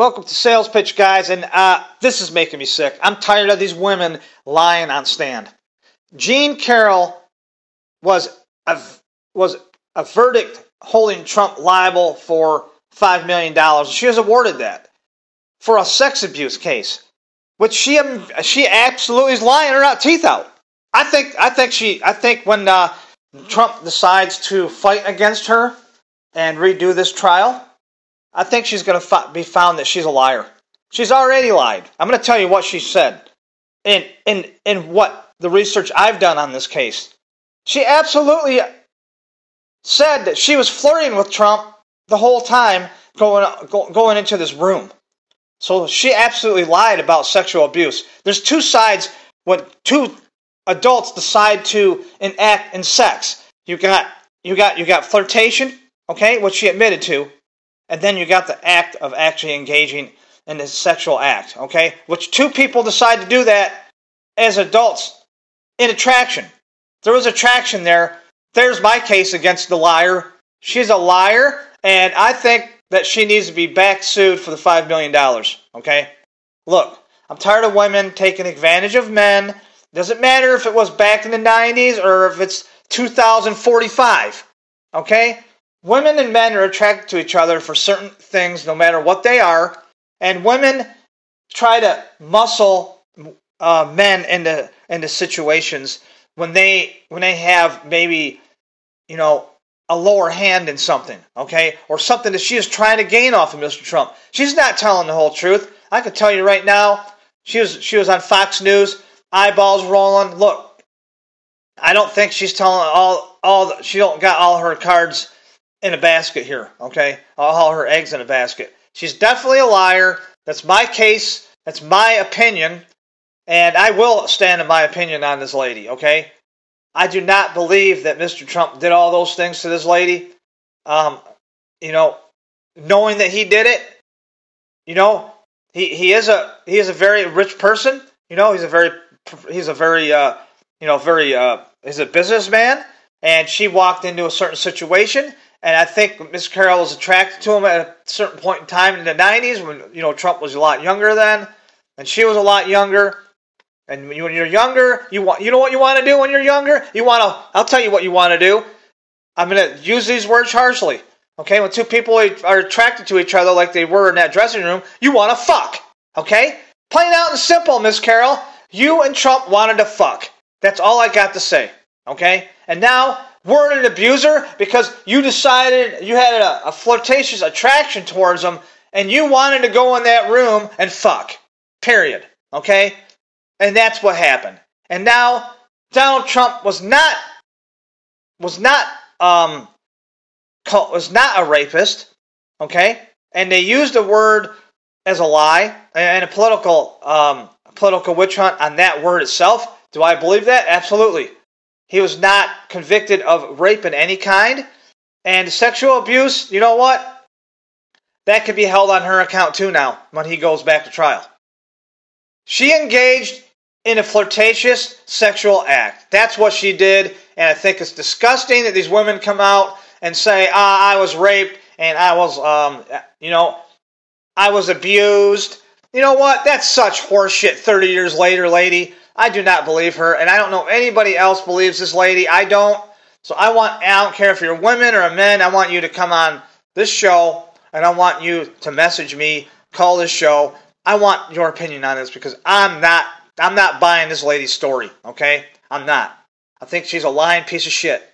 Welcome to Sales Pitch, guys, and uh, this is making me sick. I'm tired of these women lying on stand. Jean Carroll was a, was a verdict holding Trump liable for $5 million. She was awarded that for a sex abuse case, which she um, she absolutely is lying her out teeth out. I think I think she I think when uh, Trump decides to fight against her and redo this trial, I think she's going to be found that she's a liar. She's already lied. I'm going to tell you what she said in in in what the research I've done on this case. She absolutely said that she was flirting with Trump the whole time going going into this room. So she absolutely lied about sexual abuse. There's two sides when two adults decide to enact in sex. You got you got you got flirtation, okay, which she admitted to, and then you got the act of actually engaging in the sexual act, okay? Which two people decide to do that as adults in attraction. There was attraction there. There's my case against the liar. She's a liar, and I think that she needs to be back sued for the $5 million, okay? Look, I'm tired of women taking advantage of men. Doesn't matter if it was back in the 90s or if it's 2045, okay? Women and men are attracted to each other for certain things, no matter what they are, and women try to muscle uh, men into into situations when they when they have maybe you know a lower hand in something, okay, or something that she is trying to gain off of Mr. Trump. She's not telling the whole truth. I can tell you right now, she was she was on Fox News, eyeballs rolling. Look, I don't think she's telling all all she don't got all her cards in a basket here, okay? I'll haul her eggs in a basket. She's definitely a liar. That's my case. That's my opinion. And I will stand in my opinion on this lady, okay? I do not believe that Mr. Trump did all those things to this lady. Um, you know, knowing that he did it, you know, he, he is a he is a very rich person. You know, he's a very he's a very uh, you know very uh, he's a businessman, and she walked into a certain situation and I think Miss Carroll was attracted to him at a certain point in time in the 90s when, you know, Trump was a lot younger then, and she was a lot younger. And when you're younger, you want, you know what you want to do when you're younger? You want to, I'll tell you what you want to do. I'm going to use these words harshly. Okay, when two people are attracted to each other like they were in that dressing room, you want to fuck. Okay? Plain out and simple, Miss Carroll. You and Trump wanted to fuck. That's all I got to say. Okay? And now weren't an abuser because you decided you had a, a flirtatious attraction towards them and you wanted to go in that room and fuck. Period. Okay? And that's what happened. And now Donald Trump was not was not um was not a rapist, okay? And they used the word as a lie and a political um political witch hunt on that word itself. Do I believe that? Absolutely. He was not convicted of rape in any kind. And sexual abuse, you know what? That could be held on her account too now when he goes back to trial. She engaged in a flirtatious sexual act. That's what she did. And I think it's disgusting that these women come out and say, ah, I was raped and I was, um, you know, I was abused. You know what? That's such horseshit 30 years later, lady. I do not believe her, and I don't know anybody else believes this lady. I don't. So I want, I don't care if you're women or men, I want you to come on this show, and I want you to message me, call this show. I want your opinion on this because I'm not, I'm not buying this lady's story. Okay, I'm not. I think she's a lying piece of shit.